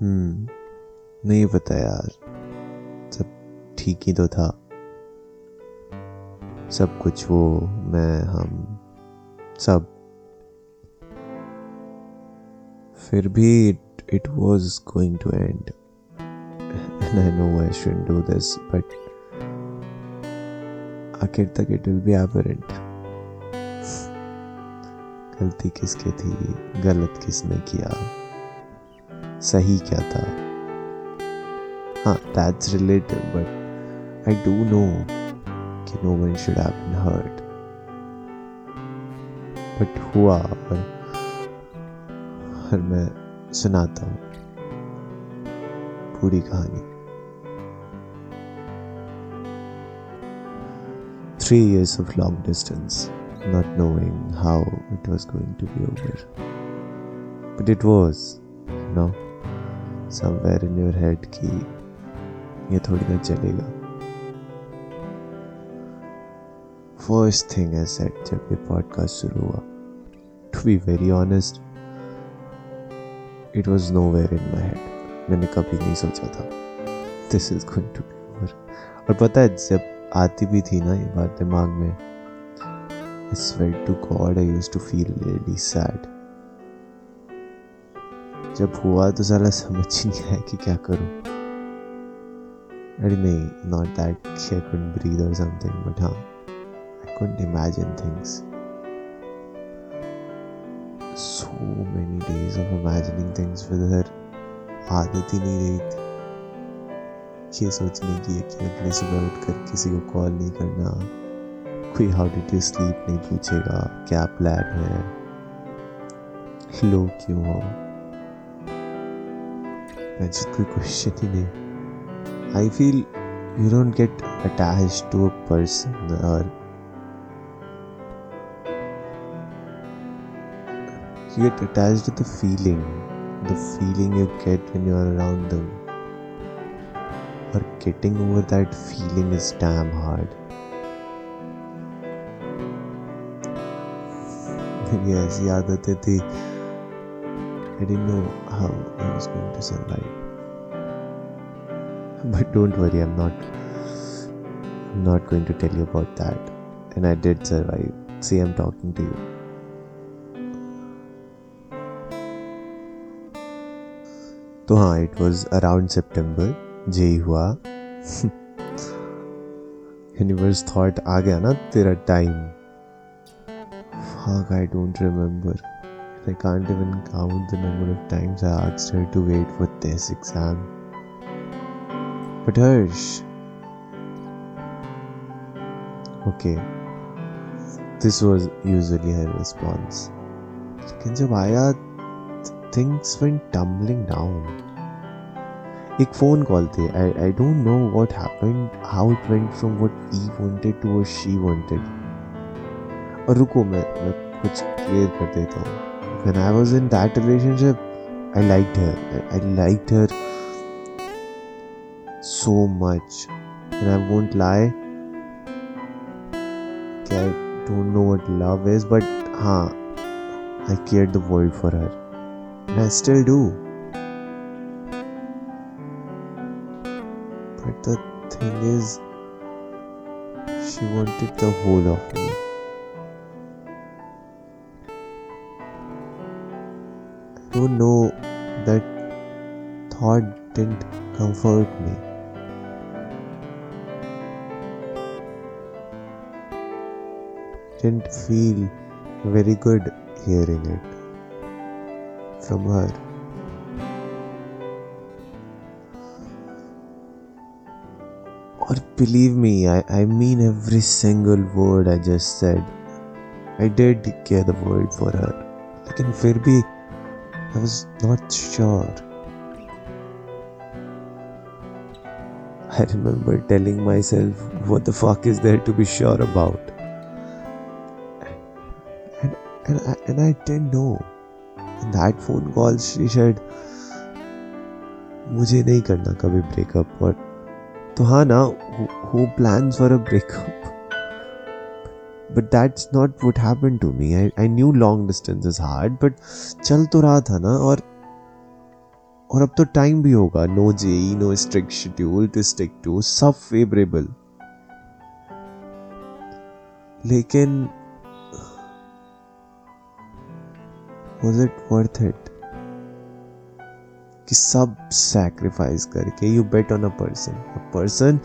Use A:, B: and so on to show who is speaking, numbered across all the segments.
A: हम्म नहीं पता यार, सब ठीक ही तो था। सब कुछ वो, मैं, हम, सब। फिर भी it was going to end I know I should do this but आखिर तक इट विल बी एवरेंट गलती किसकी थी, गलत किसने किया? सही क्या था? हाँ that's relative but I do know कि no one should have been hurt but हुआ और मैं सुनाता हूँ पूरी कहानी। Three years of long distance not knowing how it was going to be over but it was no somewhere in your head कि ये थोड़ी ना चलेगा। फ़र्स्ट थिंग आई सेड जब ये पॉडकास्ट शुरू हुआ to be very honest it was nowhere in my head मैंने कभी नहीं सोचा था this is going to be over और पता है, जब आती भी थी ना ये बात दिमाग में आई swear to God I used to feel really sad जब हुआ तो साला समझ ही नहीं आया कि क्या करूँ। अरे नहीं not that I couldn't breathe और समथिंग बट हाँ I couldn't imagine things so many days of imagining things with her, आदत ही नहीं रही थी। ये सोचने की कि अगले सुबह उठकर किसी को कॉल नहीं करना, कोई हाउ डिड यू स्लीप नहीं पूछेगा, क्या प्लान है, लो क्यों हो? कोई क्वेश्चन ही नहीं I feel you don't get attach to a person और you get attached to the feeling, the feeling you get when you are around them. Or getting over that feeling is damn hard. मेरी ऐसी आदतें थी I didn't know how I was going to survive. But don't worry, I'm not I'm not going to tell you about that. And I did survive. See, I'm talking to you. तो हाँ it was around सितंबर जे हुआ universe thought आ गया ना तेरा time fuck I don't remember I can't even count the number of times I asked her to wait for this exam but Harsh okay this was usually her response लेकिन जब आया things went tumbling down एक phone call थी I I don't know what happened how it went from what we wanted to what she और रुको मैं मैं कुछ क्लियर कर देता हूँ when I was in that relationship, I liked her. I liked her so much. And I won't lie, I don't know what love is, but huh, I cared the world for her. And I still do. But the thing is, she wanted the whole of me. I don't know that thought didn't comfort me didn't feel very good hearing it from her. Or believe me, I, I mean every single word I just said. I did care the world for her. लेकिन फिर भी I was not sure. I remember telling myself, what the fuck is there to be sure about? And, and, I, and I didn't know. In that phone call, she said, मुझे नहीं करना कभी breakup और तो हाँ ना who plans for a breakup but that's not what happen to me I I knew long distance is hard but चल तो रहा था ना और और अब तो टाइम भी होगा no JEE no strict schedule to stick to सब फेवरेबल लेकिन वॉज़ इट वर्थ इट कि सब सैक्रिफाइस करके you bet on a person a person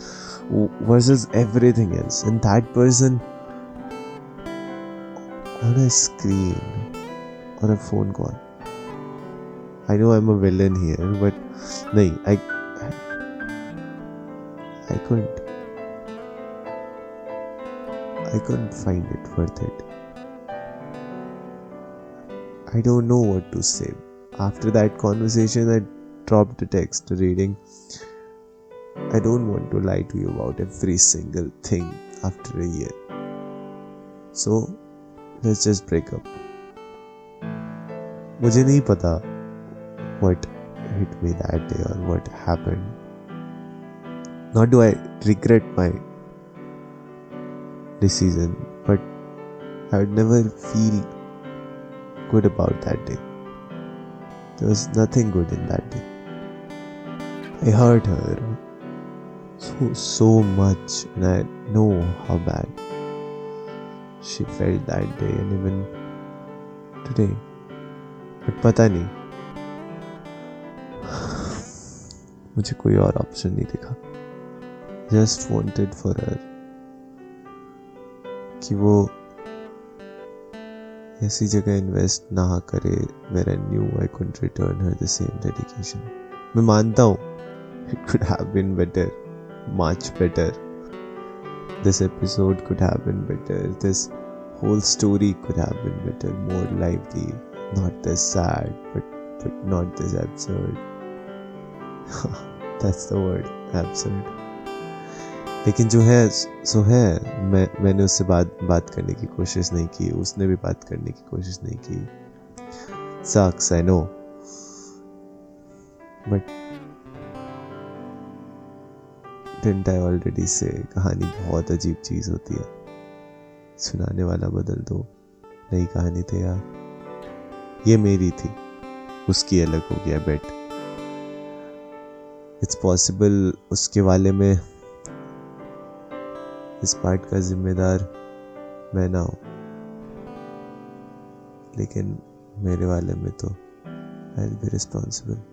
A: versus everything else and that person on a screen or a phone call. I know I'm a villain here, but no, I, I couldn't. I couldn't find it worth it. I don't know what to say. After that conversation, I dropped the text reading. I don't want to lie to you about every single thing after a year. So, let's just break up. मुझे नहीं पता what hit me that day or what happened. Nor do I regret my decision, but I would never feel good about that day. There was nothing good in that day. I hurt her so so much and I know how bad She felt that day and even today. But पता नहीं। मुझे कोई और option नहीं दिखा। Just wanted for her कि वो ऐसी जगह इन्वेस्ट ना करे where I knew I could return her the same dedication मैं मानता हूँ it could have been better much better this episode could have been better this whole story could have been better more lively not this sad but but not this absurd that's the word absurd लेकिन जो है सो है मैं मैंने उससे बात बात करने की कोशिश नहीं की उसने भी बात करने की कोशिश नहीं की sucks I know but didn't I already say. कहानी बहुत अजीब चीज़ होती है। सुनाने वाला बदल दो। नई कहानी तैयार। ये मेरी थी। उसकी अलग हो गया बेट इट्स पॉसिबल उसके वाले में इस पार्ट का जिम्मेदार मैं ना हूँ। लेकिन मेरे वाले में तो आई बी रिस्पॉन्सिबल